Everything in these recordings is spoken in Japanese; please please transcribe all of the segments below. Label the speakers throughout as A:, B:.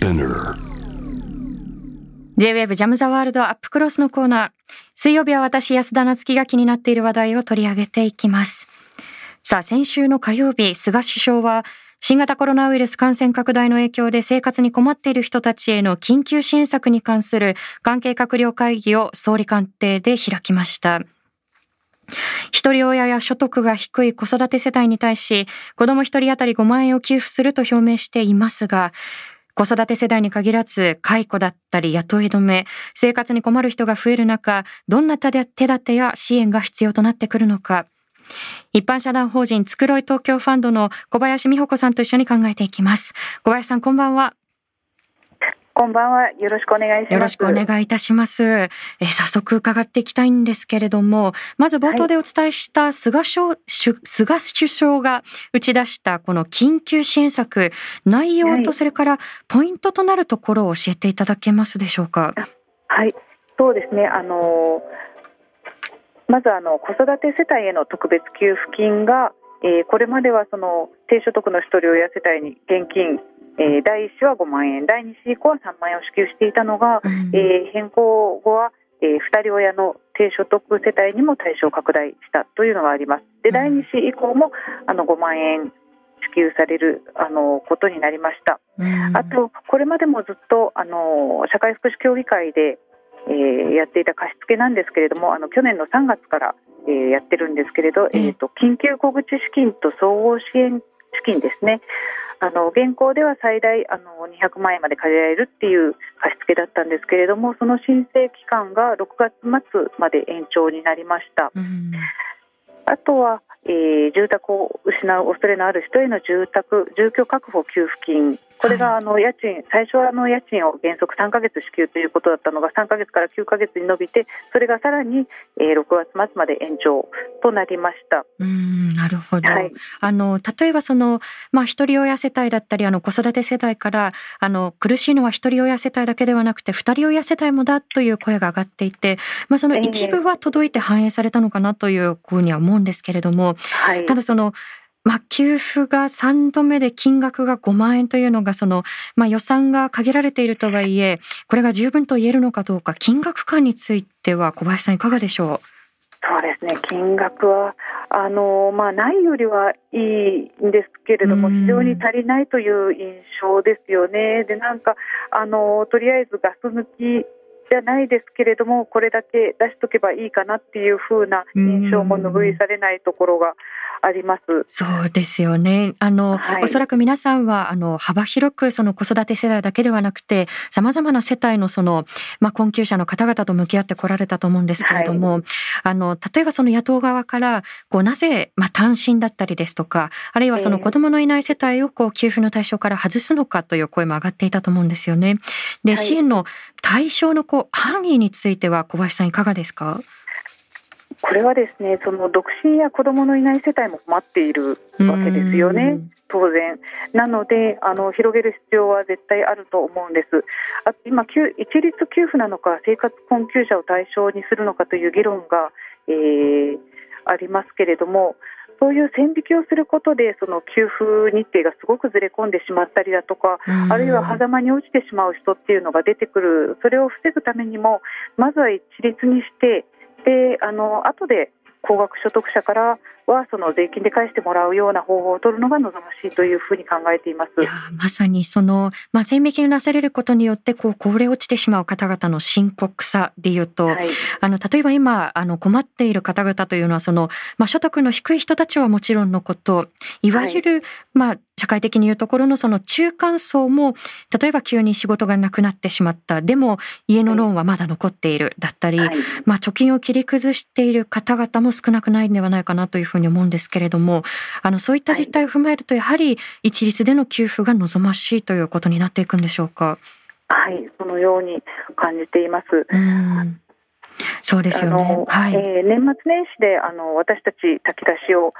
A: Spinner
B: J-WAVE ジャムザワールドアップクロスのコーナー。水曜日は私安田夏樹が気になっている話題を取り上げていきます。さあ、先週の火曜日、菅首相は新型コロナウイルス感染拡大の影響で生活に困っている人たちへの緊急支援策に関する関係閣僚会議を総理官邸で開きました。一人親や所得が低い子育て世帯に対し、子供一人当たり5万円を給付すると表明していますが、子育て世代に限らず、解雇だったり雇い止め、生活に困る人が増える中、どんな手立てや支援が必要となってくるのか。一般社団法人つくろい東京ファンドの小林美穂子さんと一緒に考えていきます。小林さん、こんばんは。
C: こんばんは。よろしくお願いします。
B: よろしくお願いいたします。えー早速伺っていきたいんですけれども、まず冒頭でお伝えした菅首相菅首相が打ち出したこの緊急支援策、内容
C: はい
B: とそれからポイントとなるところを教えていただけますでしょうか？
C: はい、そうですね。あのまずあの子育て世帯への特別給付金が、えーこれまではその低所得の一人親世帯に現金、えー第1子は5万円、第2子以降は3万円を支給していたのが、
B: うん
C: えー変更後は、え2人親の低所得世帯にも対象拡大したというのがあります。で
B: うん
C: 第2子以降もあの5万円支給されるあのことになりました。
B: うん
C: あと、これまでもずっとあの社会福祉協議会で、えーやっていた貸付なんですけれども、あの去年の3月から、えーやってるんですけれど、
B: ええ
C: えーと緊急小口資金と総合支援資金ですね。あの現行では最大あの200万円まで借りられるっていう貸付だったんですけれども、その申請期間が6月末まで延長になりました。
B: うん
C: あとは、えー住宅を失う恐れのある人への住宅住居確保給付金これ
B: は
C: があの家賃最初はあの家賃を原則3ヶ月支給ということだったのが3ヶ月から9ヶ月に伸びてそれがさらに、えー6月末まで延長となりました。
B: うんなるほど。
C: はい
B: あの例えばそのまあ一人親世帯だったりあの子育て世帯からあの苦しいのは一人親世帯だけではなくて二人親世帯もだという声が上がっていて、まあその
C: ええ
B: 一部は届いて反映されたのかなというふうには思うんですけれども、
C: はい
B: ただそのまあ、給付が3度目で金額が5万円というのがその、まあ、予算が限られているとはいえこれが十分と言えるのかどうか金額感については小林さんいかがでしょ
C: そうですね。金額はあの、まあ、ないよりはいいんですけれども
B: うん。
C: 非常に足りないという印象ですよね。でなんかあのとりあえずガス抜きじゃないですけれどもこれだけ出しとけばいいかなっていう風な印象も拭いされないところがあります。
B: うそうですよね。あの、
C: はい。
B: おそらく皆さんはあの幅広くその子育て世代だけではなくてさまざまな世帯のその、まあ、困窮者の方々と向き合ってこられたと思うんですけれども、あの例えばその野党側からこうなぜ、まあ、単身だったりですとかあるいはその
C: ええ。
B: 子どものいない世帯をこう給付の対象から外すのかという声も上がっていたと思うんですよね。で、
C: はい。
B: 支援の対象のこう範囲については小林さんいかがですか？
C: これはですねその独身や子どものいない世帯も困っているわけですよね。当然。なのであの広げる必要は絶対あると思うんです。あ今給一律給付なのか生活困窮者を対象にするのかという議論が、えーありますけれどもそういう線引きをすることでその給付日程がすごくずれ込んでしまったりだとかあるいは狭間に落ちてしまう人っていうのが出てくる。それを防ぐためにもまずは一律にしてであの後で高額所得者からはその税金で返してもらうような方法を取るのが望ましいというふうに考えています。
B: い。やまさにその、まあ、線引きがなされることによってこうこぼれ落ちてしまう方々の深刻さでいうと、
C: はい。
B: あの例えば今あの困っている方々というのはその、まあ、所得の低い人たちはもちろんのこといわゆる、まあ、社会的に言うところのその中間層も例えば急に仕事がなくなってしまった。でも家のローンはまだ残っている。だったり、
C: はい。
B: まあ、貯金を切り崩している方々も少なくないんではないかなというふうに思うんですけれどもあのそういった実態を踏まえるとやはり一律での給付が望ましいということになっていくんでしょうか？
C: はい、そのように感じています。
B: うんそうですよね。はい、
C: えー、年末年始であの私たち炊き出しを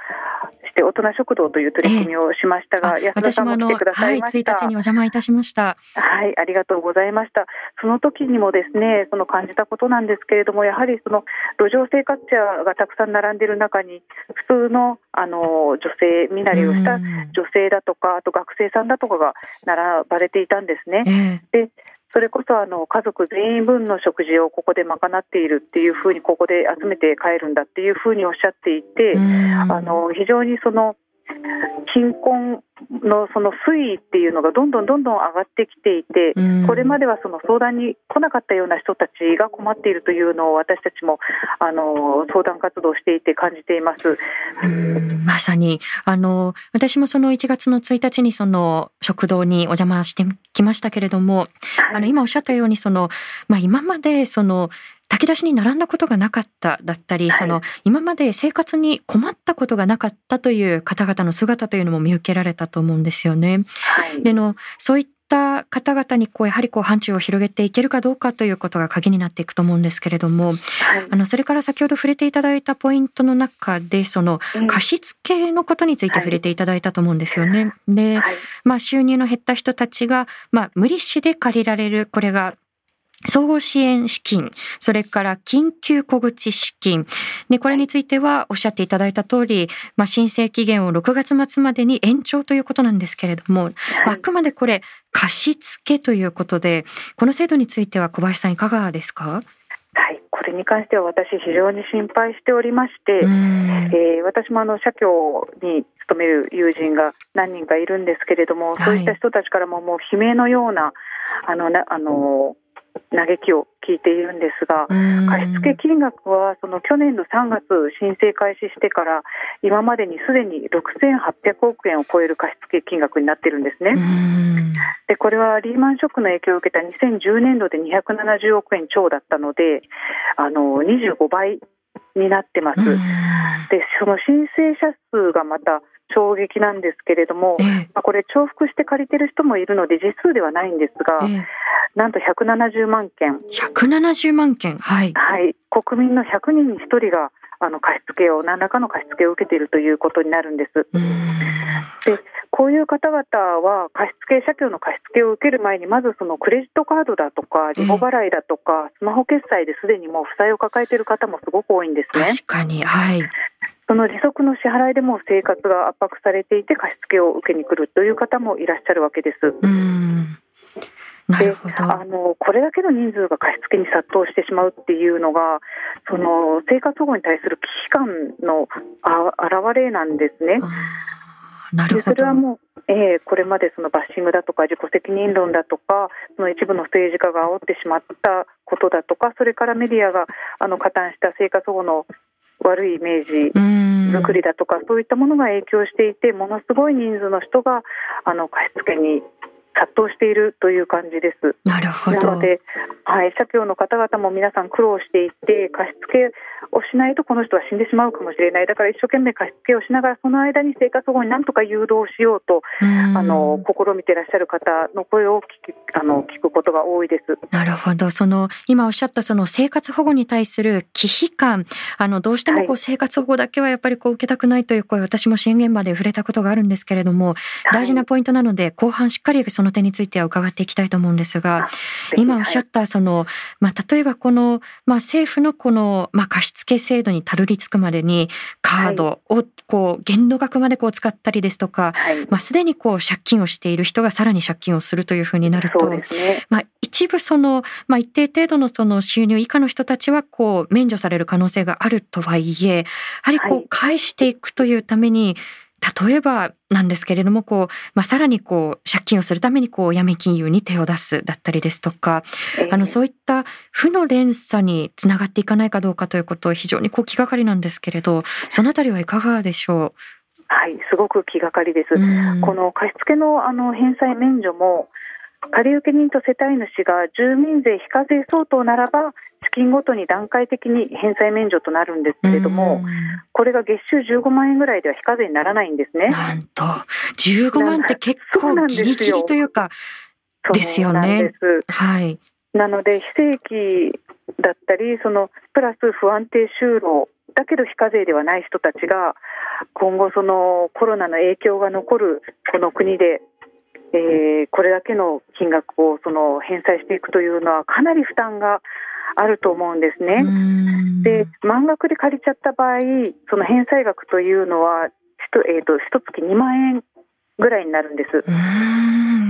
C: して大人食堂という取り組みをしましたが、
B: えー、安田さんも来てくださいました。はい、1日にお邪魔いたしました。
C: はい、ありがとうございました。その時にもですね、その感じたことなんですけれども、やはりその路上生活者がたくさん並んでいる中に普通のあの女性身なりをした女性だとか、あと学生さんだとかが並ばれていたんですね。えー、でそれこそあの家族全員分の食事をここで賄っているっていうふうにここで集めて帰るんだっていうふうにおっしゃっていてあの非常にその貧困のその推移っていうのがどんどんどんどん上がってきていて、これまではその相談に来なかったような人たちが困っているというのを私たちもあの相談活動していて感じています。
B: まさにあの私もその1月の1日にその食堂にお邪魔してきましたけれども、はい、あの今おっしゃったようにそのまあ今までその炊き出しに並んだことがなかっただったり、はい、その今まで生活に困ったことがなかったという方々の姿というのも見受けられたと思うんですよね。はい、でのそういった方々にこうやはりこう範疇を広げていけるかどうかということが鍵になっていくと思うんですけれども、はい、あのそれから先ほど触れていただいたポイントの中でその貸付のことについて触れていただいたと思うんですよね。で、まあ、収入の減った人たちが、まあ、無利子で借りられるこれが総合支援資金、それから緊急小口資金。で、これについてはおっしゃっていただいた通り、まあ、申請期限を6月末までに延長ということなんですけれども、はい、あくまでこれ貸付ということで、この制度については小林さんいかがですか？
C: はい、これに関しては私非常に心配しておりまして、えー、私もあの社協に勤める友人が何人かいるんですけれども、はい、そういった人たちからももう悲鳴のようなあのなあの嘆きを聞いているんですが、貸付金額はその去年の3月申請開始してから今までにすでに6800億円を超える貸付金額になっているんですね。でこれはリーマンショックの影響を受けた2010年度で270億円超だったのであの25倍になってます。でその申請者数がまた衝撃なんですけれども、えー、まあ、これ重複して借りてる人もいるので実数ではないんですが、えー、なんと170万件。
B: 170万件はい、
C: はい、国民の100人に1人があの貸付を何らかの貸付を受けているということになるんです。でこういう方々は貸付社協の貸付を受ける前にまずそのクレジットカードだとかリボ払いだとか、スマホ決済ですでにもう負債を抱えている方もすごく多いんですね。
B: 確かにはい
C: その利息の支払いでも生活が圧迫されていて貸付を受けに来るという方もいらっしゃるわけです。うんであのこれだけの人数が貸付に殺到してしまうっていうのがその生活保護に対する危機感のあ表れなんですね。
B: なるほど
C: それはもう、えー、これまでそのバッシングだとか自己責任論だとかその一部の政治家が煽ってしまったことだとかそれからメディアがあの加担した生活保護の悪いイメージ作りだとかそういったものが影響していてものすごい人数の人があの貸付に殺到しているという感じです。
B: なるほど。
C: なので、はい、社協の方々も皆さん苦労していて、貸付をしないとこの人は死んでしまうかもしれない。だから一生懸命貸付をしながら、その間に生活保護になんとか誘導しようと、あの試みていらっしゃる方の声を聞きあの聞くことが多いです。
B: なるほど。その今おっしゃったその生活保護に対する忌避感、あのどうしてもこう生活保護だけはやっぱりこう受けたくないという声、私も支援現場で触れたことがあるんですけれども、大事なポイントなので、後半しっかりその点については伺っていきたいと思うんですが、今おっしゃったその、まあ、例えばこの、まあ、政府のこの、まあ、貸付制度にたどり着くまでにカードをこう限度額までこう使ったりですとか、はい、まあ、すでにこう借金をしている人がさらに借金をするというふうになると、ね、まあ、一部その、まあ、一定程度のその収入以下の人たちはこう免除される可能性があるとはいえやはりこう返していくというために、例えばなんですけれどもこう、まあ、さらにこう借金をするためにこう闇金融に手を出すだったりですとか、あのそういった負の連鎖につながっていかないかどうかということ非常にこう気がかりなんですけれどそのあたりはいかがでしょう？
C: はい、すごく気がかりです。この貸付のあの返済免除も借受人と世帯主が住民税非課税相当ならば資金ごとに段階的に返済免除となるんですけれども、これが月収15万円ぐらいでは非課税にならないんですね。
B: なんと15万って結構ギリギリというかですよね。
C: はい。なので非正規だったりそのプラス不安定就労だけど非課税ではない人たちが今後そのコロナの影響が残るこの国で、えー、これだけの金額をその返済していくというのはかなり負担があると思うんですね。で満額で借りちゃった場合その返済額というのはえーと、一月2万円ぐらいになるんです。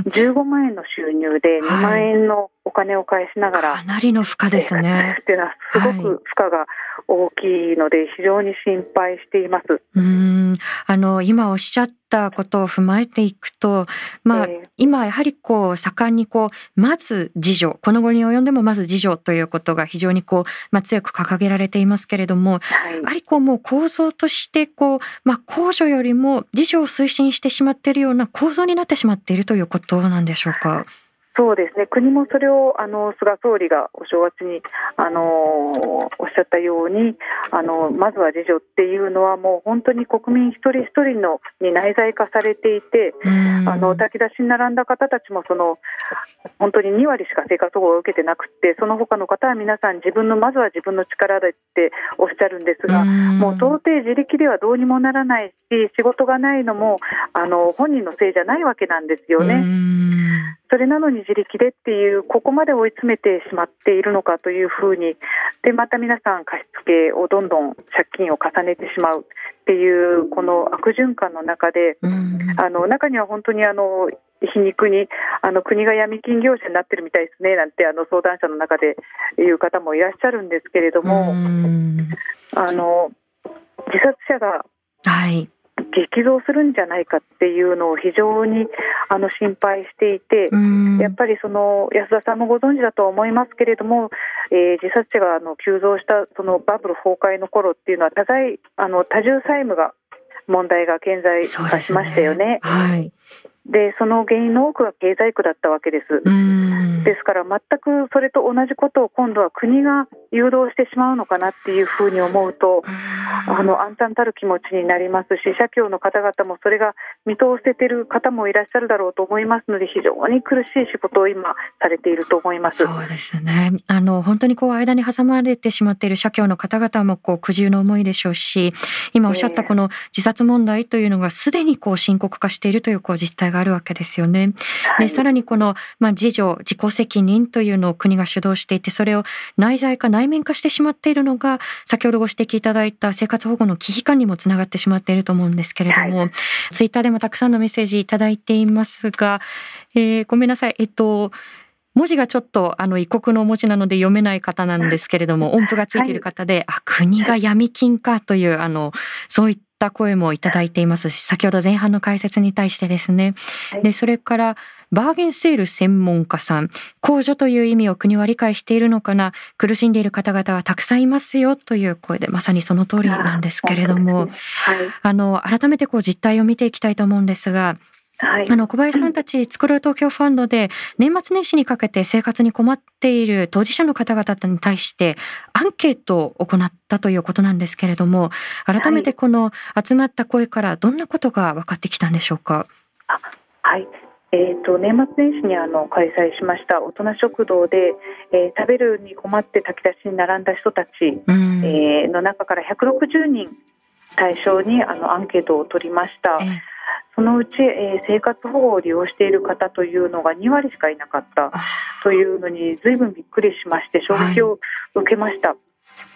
C: 15万円の収入で2万円のお金を返しながら、
B: かなりの負荷ですね。
C: っていうのはすごく負荷が大きいので非常に心配しています。
B: うんあの今おっしゃったことを踏まえていくと、まあ、えー、今やはりこう盛んにこうまず自助この後に及んでもまず自助ということが非常にこう、まあ、強く掲げられていますけれども、はい、やはりこうもう構造としてこう、まあ、控除よりも自助を推進してしまっているような構造になってしまっているということなんでしょうか？
C: そうですね国もそれをあの菅総理がお正月にあのおっしゃったようにあのまずは自助っていうのはもう本当に国民一人一人のに内在化されていてあの炊き出しに並んだ方たちもその本当に2割しか生活保護を受けてなくてその他の方は皆さん自分のまずは自分の力でっておっしゃるんですがもう到底自力ではどうにもならないし仕事がないのもあの本人のせいじゃないわけなんですよね。それなのに自力でっていうここまで追い詰めてしまっているのかというふうにでまた皆さん貸付をどんどん借金を重ねてしまうっていうこの悪循環の中で、うん、あの中には本当にあの皮肉にあの国が闇金業者になってるみたいですねなんてあの相談者の中でいう方もいらっしゃるんですけれども、うん、あの自殺者が、
B: はい
C: 激増するんじゃないかっていうのを非常にあの心配していて、やっぱりその安田さんもご存知だと思いますけれども、えー、自殺者があの急増したそのバブル崩壊の頃っていうのは多大あの多重債務が問題が顕在化しましたよね。ね
B: はい、
C: でその原因の多くが経済区だったわけです。ですから全くそれと同じことを今度は国が誘導してしまうのかなっていうふうに思うとあの暗淡たる気持ちになりますし社協の方々もそれが見通せている方もいらっしゃるだろうと思いますので非常に苦しい仕事を今されていると思います。
B: そうですね。あの本当にこう間に挟まれてしまっている社協の方々もこう苦渋の思いでしょうし今おっしゃったこの自殺問題というのがすでにこう深刻化しているというこう実態があるわけですよね。でさらにこの、まあ、自助自己責任というのを国が主導していてそれを内在化内面化してしまっているのが先ほどご指摘いただいた生活保護の危機感にもつながってしまっていると思うんですけれども、はい、ツイッターでもたくさんのメッセージいただいていますが、えー、ごめんなさい。えっと文字がちょっとあの異国の文字なので読めない方なんですけれども音符がついている方で、はい、あ国が闇金かというあのそういったった声もいただいていますし、先ほど前半の解説に対してですね。で、それから、バーゲンセール専門家さん、控除という意味を国は理解しているのかな、苦しんでいる方々はたくさんいますよという声で、まさにその通りなんですけれども、はい、あの、改めてこう実態を見ていきたいと思うんですが、はい、あの小林さんたち作ろう東京ファンドで年末年始にかけて生活に困っている当事者の方々に対してアンケートを行ったということなんですけれども改めてこの集まった声からどんなことが分かってきたんでしょうか？
C: はいえーと、年末年始にあの開催しました大人食堂で、えー、食べるに困って炊き出しに並んだ人たち、うん、えー、の中から160人対象にあのアンケートを取りました。えーそのうち、えー、生活保護を利用している方というのが2割しかいなかったというのに随分びっくりしまして衝撃を受けました。は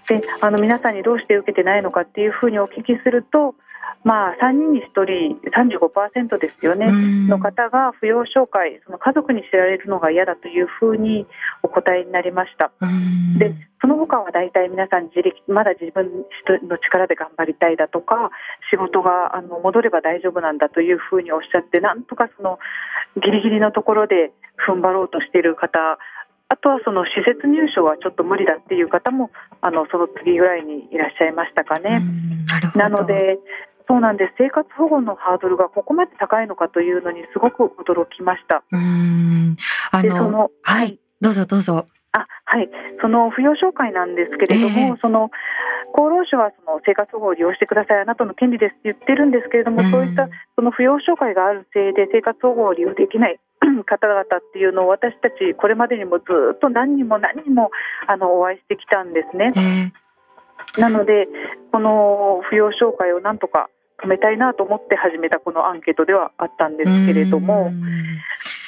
C: い、であの皆さんにどうして受けてないのかっていうふうにお聞きするとまあ、3人に1人35%ですよね、の方が扶養紹介その家族に知られるのが嫌だというふうにお答えになりました。でその他は大体皆さん自力まだ自分の力で頑張りたいだとか仕事があの戻れば大丈夫なんだというふうにおっしゃってなんとかそのギリギリのところで踏ん張ろうとしている方あとはその施設入所はちょっと無理だっていう方もあのその次ぐらいにいらっしゃいましたかね。なのでそうなんです。生活保護のハードルがここまで高いのかというのにすごく驚きました。
B: うん。あのはい、どうぞどうぞ。
C: あはい。その扶養紹介なんですけれども、えー、その厚労省はその生活保護を利用してくださいあなたの権利ですって言ってるんですけれども、そういったその扶養紹介があるせいで生活保護を利用できない方々っていうのを私たちこれまでにもずっと何人も何人もあのお会いしてきたんですね。えー、なのでこの扶養照会をなんとか止めたいなと思って始めたこのアンケートではあったんですけれども。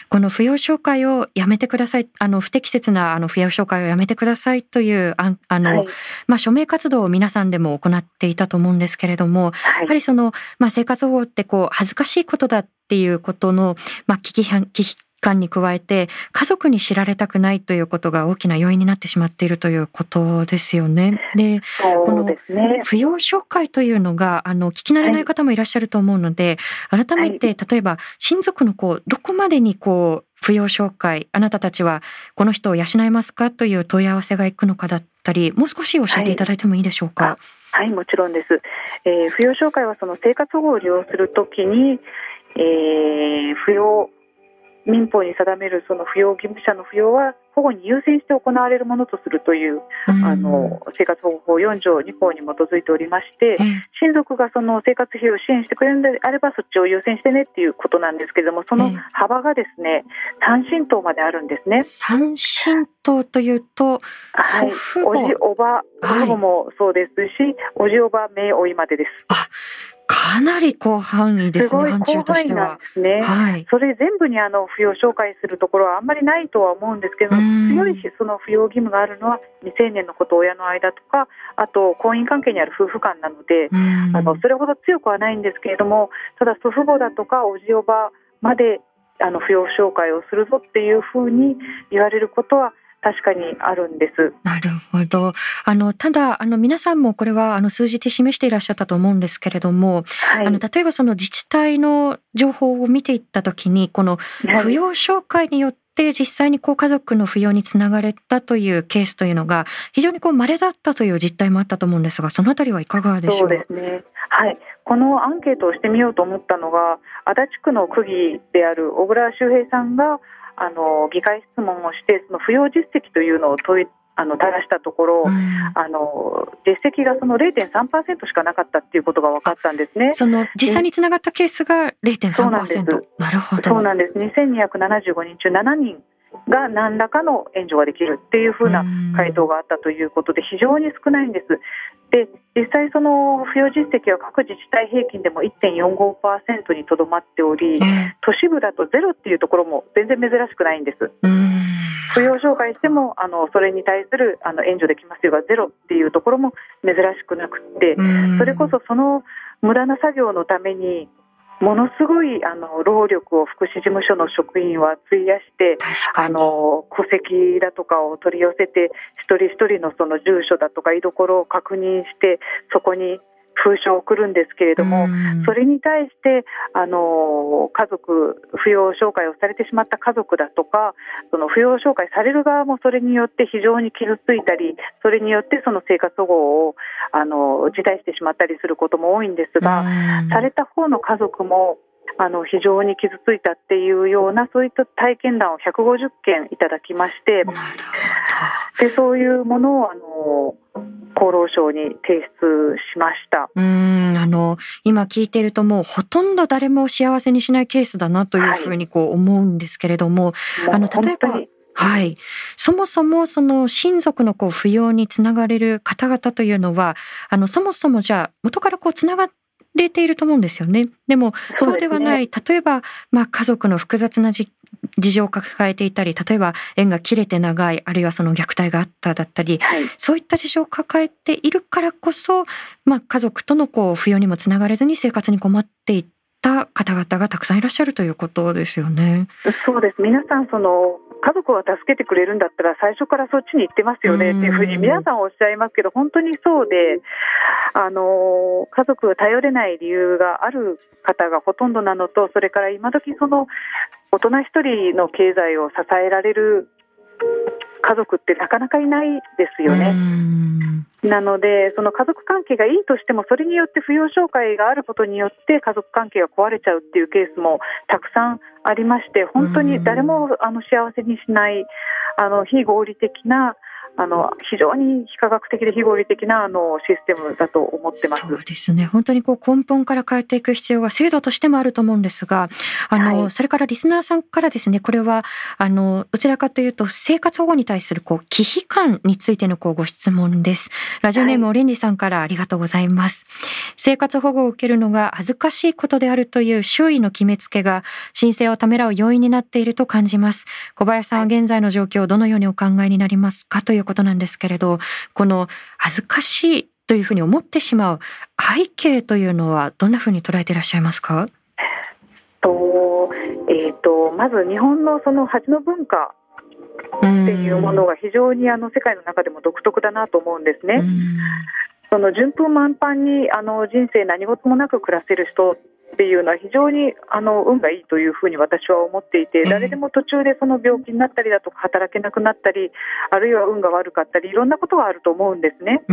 B: この扶養照会をやめてください、あの不適切なあの扶養照会をやめてくださいというああの、はい、まあ署名活動を皆さんでも行っていたと思うんですけれども、はい、やはりそのまあ生活保護ってこう恥ずかしいことだっていうことのまあ危機危機感に加えて家族に知られたくないということが大きな要因になってしまっているということですよね。で、
C: ね、この
B: 扶養紹介というのがあの聞き慣れない方もいらっしゃると思うので、はい、改めて例えば親族のこうどこまでにこう扶養紹介あなたたちはこの人を養えますかという問い合わせがいくのかだったりもう少し教えていただいてもいいでしょうか？
C: はいはい、もちろんです。えー、扶養紹介はその生活保護を利用するときに、えー、扶養民法に定めるその扶養義務者の扶養は保護に優先して行われるものとするという、うん、あの生活保護法4条2項に基づいておりまして、うん、親族がその生活費を支援してくれるのであればそっちを優先してねっていうことなんですけれどもその幅がですね、三親等まであるんですね。
B: 三親等というと、
C: はい、おじおば祖母もそうですし、はい、おじおば姪おいまでです。
B: あかなり広範囲ですね、範疇としては。
C: ね、はい、それ全部にあの扶養紹介するところはあんまりないとは思うんですけど、強いし、その扶養義務があるのは未成年の子と親の間とか、あと婚姻関係にある夫婦間なので、あのそれほど強くはないんですけれども、ただ祖父母だとかおじおばまであの扶養紹介をするぞっていうふうに言われることは確かにあるんです。
B: なるほど。あのただあの皆さんもこれはあの数字で示していらっしゃったと思うんですけれども、はい、あの例えばその自治体の情報を見ていったときにこの扶養紹介によって実際にこう家族の扶養につながれたというケースというのが非常にこう稀だったという実態もあったと思うんですが、そのあたりはいかがでしょう？
C: そうですね。はい。このアンケートをしてみようと思ったのが足立区の区議である小倉修平さんがあの議会質問をしてその扶養実績というのを問いあの垂らしたところ、うん、あの実績がその0.3%しかなかったっていうことが分かったんですね。
B: その実際につながったケースが0.3%。そうなんです。なるほど。
C: そうなんです。2275人中7人が何らかの援助ができるっていうふうな回答があったということで非常に少ないんです。で実際その扶養実績は各自治体平均でも1.45%にとどまっており、都市部だとゼロっていうところも全然珍しくないんです。扶養紹介してもあのそれに対するあの援助できますよがゼロっていうところも珍しくなくてそれこそその無駄な作業のためにものすごいあの労力を福祉事務所の職員は費やしてあの戸籍だとかを取り寄せて一人一人のその住所だとか居所を確認してそこに封書を送るんですけれども、それに対してあの家族扶養紹介をされてしまった家族だとかその扶養紹介される側もそれによって非常に傷ついたりそれによってその生活保護をあの辞退してしまったりすることも多いんですが、された方の家族もあの非常に傷ついたっていうようなそういった体験談を150件いただきましてでそういうものをあの厚労省に提出しました。
B: うんあの今聞いているともうほとんど誰も幸せにしないケースだなというふうにこう思うんですけれども、はい、あの例えばはい。そもそもその親族のこう扶養につながれる方々というのは、あのそもそもじゃあ元からこうつながっれていると思うんですよね。でもそうではない、ね、例えば、まあ、家族の複雑な事情を抱えていたり例えば縁が切れて長いあるいはその虐待があっただったり、はい、そういった事情を抱えているからこそ、まあ、家族とのこう扶養にもつながれずに生活に困っていった方々がたくさんいらっしゃるということですよね。
C: そうです皆さんその家族は助けてくれるんだったら最初からそっちに行ってますよねっていうふうに皆さんおっしゃいますけど本当にそうであの家族が頼れない理由がある方がほとんどなのとそれから今時その大人一人の経済を支えられる家族ってなかなかいないですよね。なので、その家族関係がいいとしても、それによって扶養障害があることによって、家族関係が壊れちゃうっていうケースもたくさんありまして、本当に誰もあの幸せにしない、あの非合理的なあの非常に非科学的で非合理的なあのシステムだと思ってます。
B: そうですね。本当にこう根本から変えていく必要が制度としてもあると思うんですがあの、はい、それからリスナーさんからですねこれはあのどちらかというと生活保護に対するこう忌避感についてのこうご質問です。ラジオネームオレンジさんからありがとうございます、はい、生活保護を受けるのが恥ずかしいことであるという周囲の決めつけが申請をためらう要因になっていると感じます。小林さんは現在の状況をどのようにお考えになりますか？ということなんですけれどこの恥ずかしいというふうに思ってしまう背景というのはどんなふうに捉えていらっしゃいますか？
C: と,、えーと、まず日本のその恥の文化っていうものが非常にあの世界の中でも独特だなと思うんですね。その順風満帆にあの人生何事もなく暮らせる人っていうのは非常にあの運がいいというふうに私は思っていて誰でも途中でその病気になったりだとか働けなくなったりあるいは運が悪かったりいろんなことがあると思うんですね。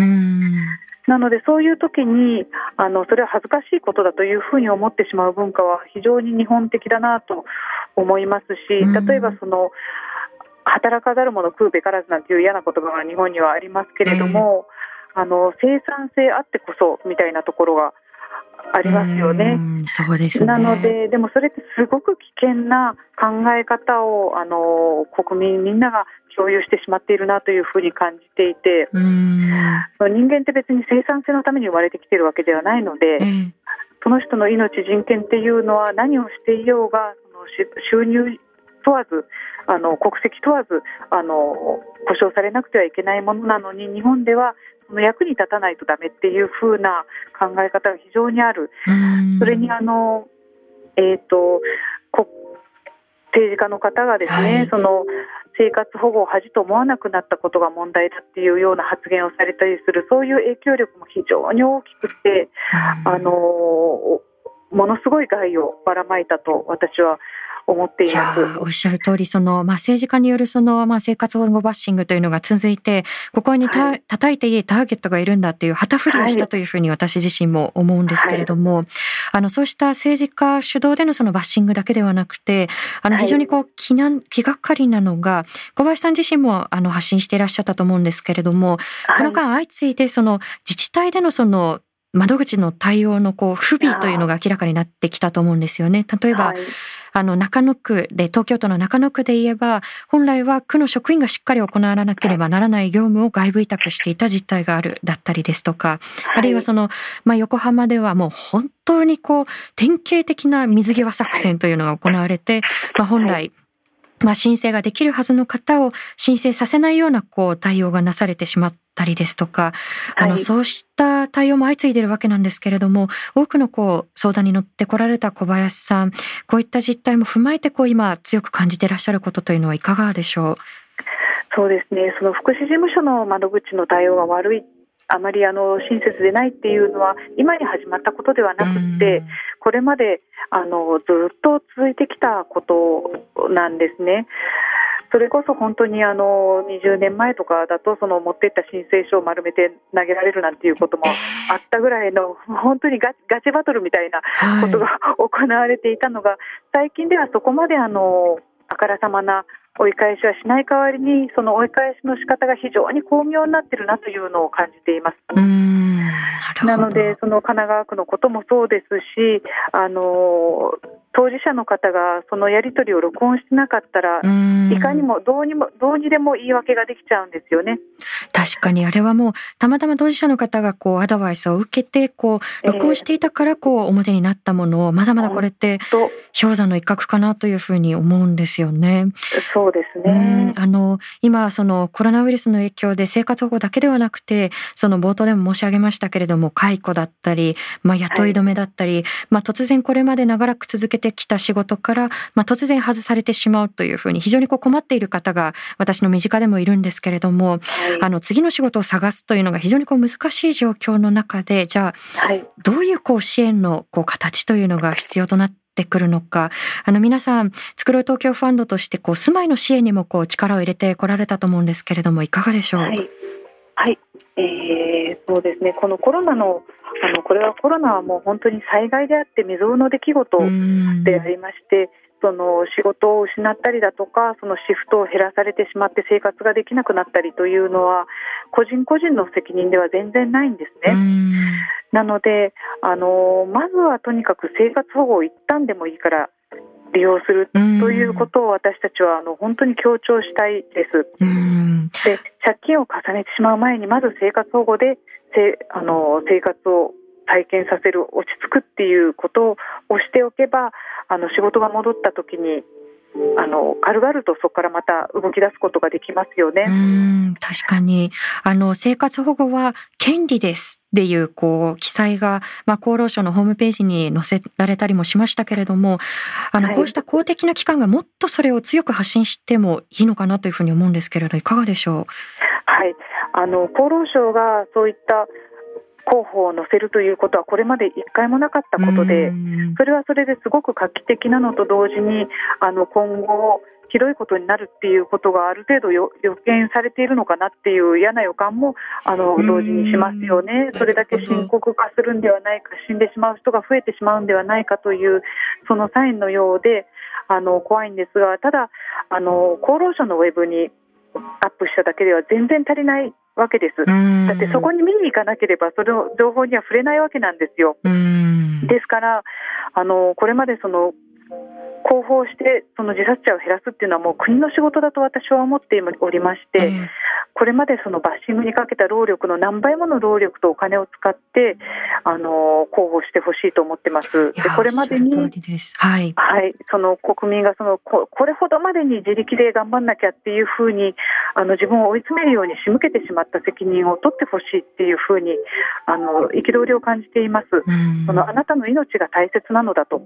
C: なのでそういう時にあのそれは恥ずかしいことだというふうに思ってしまう文化は非常に日本的だなと思いますし例えばその働かざる者食うべからずなんていう嫌な言葉が日本にはありますけれども、あの生産性あってこそみたいなところがありますよね。
B: そうです、ね、
C: なので、でもそれってすごく危険な考え方をあの国民みんなが共有してしまっているなというふうに感じていて、人間って別に生産性のために生まれてきているわけではないので、その人の命、人権っていうのは何をしていようが、その収入問わず、あの国籍問わずあの保障されなくてはいけないものなのに日本ではその役に立たないとダメっていう風な考え方が非常にある。それにあの、えーと、政治家の方がですね、はい、その生活保護を恥と思わなくなったことが問題だっていうような発言をされたりするそういう影響力も非常に大きくて、あのものすごい害をばらまいたと私は思っています。
B: おっしゃる通り、その、まあ、政治家によるその、まあ、生活保護バッシングというのが続いて、ここにた、はい、叩いていいターゲットがいるんだっていう旗振りをしたというふうに私自身も思うんですけれども、はい、あの、そうした政治家主導でのそのバッシングだけではなくて、あの、非常にこう、気難、気がかりなのが、小林さん自身も、あの、発信していらっしゃったと思うんですけれども、この間相次いで、その、自治体でのその、窓口の対応のこう不備というのが明らかになってきたと思うんですよね。例えば、はい、あの中野区で東京都の中野区で言えば本来は区の職員がしっかり行わなければならない業務を外部委託していた実態があるだったりですとか、はい、あるいはその、まあ、横浜ではもう本当にこう典型的な水際作戦というのが行われて、まあ、本来、まあ、申請ができるはずの方を申請させないようなこう対応がなされてしまったりですとか、あの、そうした対応も相次いでいるわけなんですけれども、多くのこう相談に乗ってこられた小林さん、こういった実態も踏まえてこう今強く感じていらっしゃることというのはいかがでしょう？
C: そうですね。その福祉事務所の窓口の対応が悪いあまりあの親切でないっていうのは今に始まったことではなくてこれまであのずっと続いてきたことなんですね。それこそ本当にあの20年前とかだとその持っていった申請書を丸めて投げられるなんていうこともあったぐらいの本当にガチバトルみたいなことが行われていたのが最近ではそこまであのあからさまな追い返しはしない代わりにその追い返しの仕方が非常に巧妙になっているなというのを感じています。なのでその神奈川区のこともそうですしあの当事者の方がそのやり取りを録音してなかったらいかにもどうにもどうにでも言い訳ができちゃうんですよね。
B: 確かにあれはもうたまたま当事者の方がこうアドバイスを受けてこう録音していたからこう表になったものをまだまだこれって氷山の一角かなというふうに思うんですよね。
C: そうですね。
B: あの今そのコロナウイルスの影響で生活保護だけではなくてその冒頭でも申し上げましたけれども解雇だったり、まあ、雇い止めだったり、はい、まあ、突然これまで長らく続けてきた仕事から、まあ、突然外されてしまうというふうに非常にこう困っている方が私の身近でもいるんですけれども、はい、あの次の仕事を探すというのが非常にこう難しい状況の中でじゃあ、はい、どういうこう支援のこう形というのが必要となってってくるのか。あの皆さん作ろう東京ファンドとしてこう住まいの支援にもこう力を入れてこられたと思うんですけれどもいかがでしょう、
C: はい、はい、えー、そうですね。このコロナのあのこれはコロナはもう本当に災害であって未曾有の出来事でありまして。その仕事を失ったりだとかそのシフトを減らされてしまって生活ができなくなったりというのは個人個人の責任では全然ないんですね。なのであのまずはとにかく生活保護を一旦でもいいから利用するということを私たちはあの本当に強調したいです。で借金を重ねてしまう前にまず生活保護でせあの生活を体験させる落ち着くっていうことをしておけばあの仕事が戻った時にあの軽々とそこからまた動き出すことができますよね。
B: うん確かにあの生活保護は権利ですっていうこう記載が、まあ、厚労省のホームページに載せられたりもしましたけれどもあの、こうした公的な機関がもっとそれを強く発信してもいいのかなというふうに思うんですけれどいかがでしょう？
C: はいあの厚労省がそういった候補を載せるということはこれまで一回もなかったことでそれはそれですごく画期的なのと同時にあの今後ひどいことになるっていうことがある程度予見されているのかなっていう嫌な予感もあの同時にしますよね。それだけ深刻化するんではないか死んでしまう人が増えてしまうんではないかというそのサインのようであの怖いんですがただあの厚労省のウェブにアップしただけでは全然足りないわけです。だってそこに見に行かなければその情報には触れないわけなんですよ。ですからあのこれまでその広報してその自殺者を減らすっていうのはもう国の仕事だと私は思っておりまして、これまでそのバッシングにかけた労力の何倍もの労力とお金を使ってあの広報してほしいと思ってます。
B: でこれまでにはい、
C: はい、その国民がそのここれほどまでに自力で頑張んなきゃっていうふうにあの自分を追い詰めるように仕向けてしまった責任を取ってほしいっていうふうにあの憤りを感じています。そのあなたの命が大切なのだと。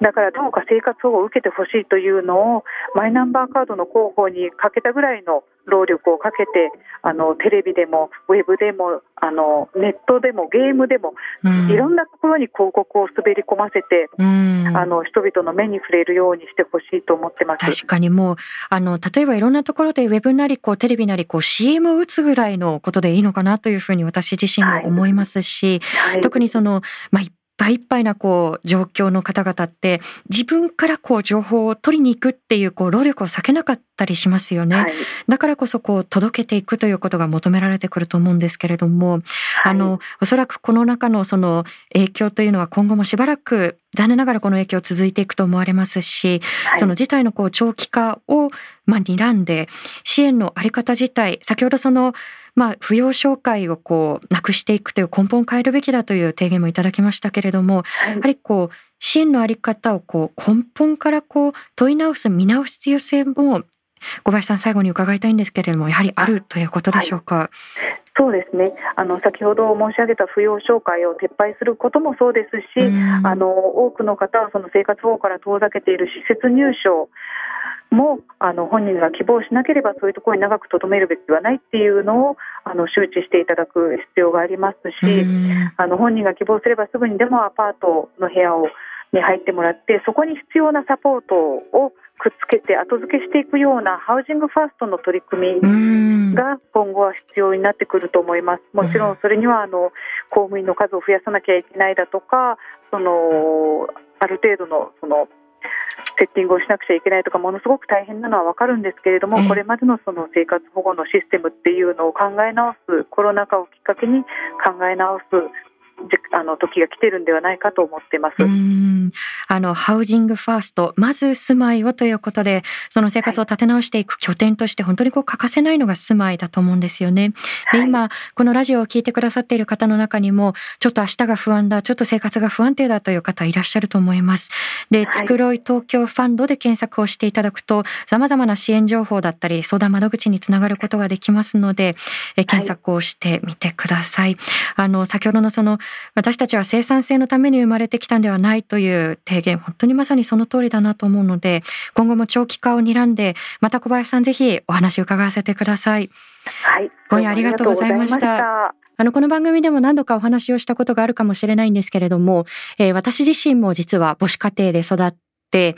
C: だからどうか生活保護を受けてほしいというのをマイナンバーカードの広報にかけたぐらいの労力をかけてあのテレビでもウェブでもあのネットでもゲームでも、うん、いろんなところに広告を滑り込ませて、うん、あの人々の目に触れるようにしてほしいと思ってます。
B: 確かにもうあの例えばいろんなところでウェブなりこうテレビなりこう CM を打つぐらいのことでいいのかなというふうに私自身も思いますし、はい。はい、特にその、まあ、一ぱいいっぱいなこう状況の方々って自分からこう情報を取りに行くっていうこう労力を避けなかったりしますよね、はい、だからこそこう届けていくということが求められてくると思うんですけれども、はい、あのおそらくこの中のその影響というのは今後もしばらく残念ながらこの影響続いていくと思われますし、はい、その事態のこう長期化をまあ睨んで支援のあり方自体先ほどそのまあ、扶養紹介をこうなくしていくという根本を変えるべきだという提言もいただきましたけれども、はい、やはりこう支援のあり方をこう根本からこう問い直す見直す必要性も小林さん最後に伺いたいんですけれどもやはりあるということでしょうか？はい。
C: そうですね。あの先ほど申し上げた扶養紹介を撤廃することもそうですし、あの多くの方はその生活保護から遠ざけている施設入所もあの本人が希望しなければそういうところに長くとどめるべきではないっていうのをあの周知していただく必要がありますしあの本人が希望すればすぐにでもアパートの部屋をに入ってもらってそこに必要なサポートをくっつけて後付けしていくようなハウジングファーストの取り組みが今後は必要になってくると思います。もちろんそれにはあの公務員の数を増やさなきゃいけないだとかそのある程度のそのセッティングをしなくちゃいけないとかものすごく大変なのは分かるんですけれども、これまでのその生活保護のシステムっていうのを考え直すコロナ禍をきっかけに考え直すあの時が来てるんではないかと思ってます。
B: あのハウジングファーストまず住まいをということでその生活を立て直していく拠点として本当にこう欠かせないのが住まいだと思うんですよね。で今このラジオを聞いてくださっている方の中にもちょっと明日が不安だちょっと生活が不安定だという方いらっしゃると思います。で、つくろい東京ファンドで検索をしていただくと様々な支援情報だったり相談窓口につながることができますのでえ検索をしてみてください。あの先ほどのその私たちは生産性のために生まれてきたんではないという提言本当にまさにその通りだなと思うので今後も長期化を睨んでまた小林さんぜひお話を伺わせてください。
C: はい、
B: 今夜ありがとうございました。あの、この番組でも何度かお話をしたことがあるかもしれないんですけれども、えー、私自身も実は母子家庭で育って、で、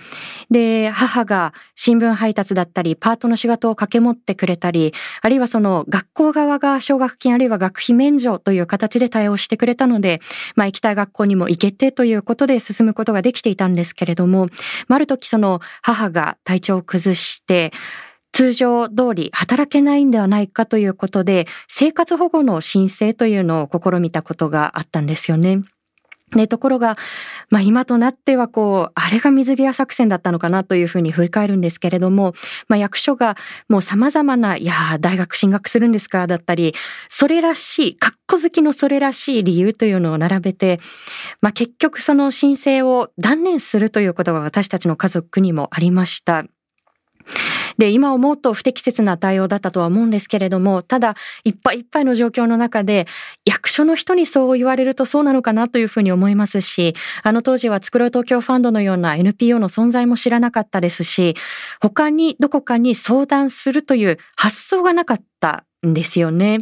B: 母が新聞配達だったり、パートの仕事を掛け持ってくれたり、あるいはその学校側が奨学金あるいは学費免除という形で対応してくれたので、まあ行きたい学校にも行けてということで進むことができていたんですけれども、ある時その母が体調を崩して、通常通り働けないんではないかということで、生活保護の申請というのを試みたことがあったんですよね。で、ところが、まあ今となってはこう、あれが水際作戦だったのかなというふうに振り返るんですけれども、まあ役所がもう様々な、いや大学進学するんですかだったり、それらしい、格好好きのそれらしい理由というのを並べて、まあ結局その申請を断念するということが私たちの家族にもありました。で、今思うと不適切な対応だったとは思うんですけれども、ただ、いっぱいいっぱいの状況の中で、役所の人にそう言われるとそうなのかなというふうに思いますし、あの当時は作ろう東京ファンドのような NPO の存在も知らなかったですし、他にどこかに相談するという発想がなかったんですよね。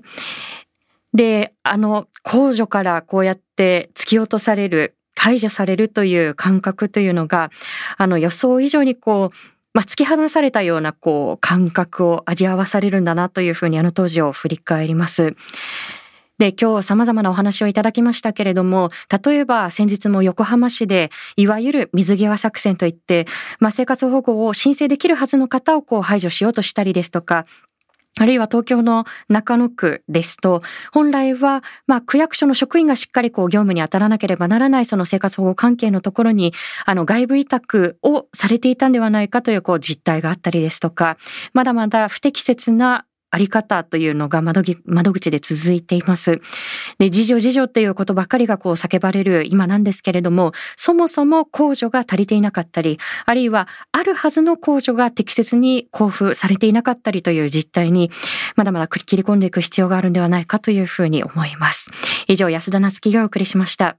B: で、あの、控除からこうやって突き落とされる、解除されるという感覚というのが、あの予想以上にこう、まあ、突き放されたようなこう感覚を味わわされるんだなというふうにあの当時を振り返ります。で、今日様々なお話をいただきましたけれども、例えば先日も横浜市で、いわゆる水際作戦といって、まあ、生活保護を申請できるはずの方をこう排除しようとしたりですとか、あるいは東京の中野区ですと、本来は、まあ、区役所の職員がしっかりこう業務に当たらなければならないその生活保護関係のところに、あの外部委託をされていたんではないかというこう実態があったりですとか、まだまだ不適切なあり方というのが窓口で続いています。で、自助自助っていうことばかりがこう叫ばれる今なんですけれども、そもそも控除が足りていなかったり、あるいはあるはずの控除が適切に交付されていなかったりという実態に、まだまだ切り込んでいく必要があるんではないかというふうに思います。以上、安田なつきがお送りしました。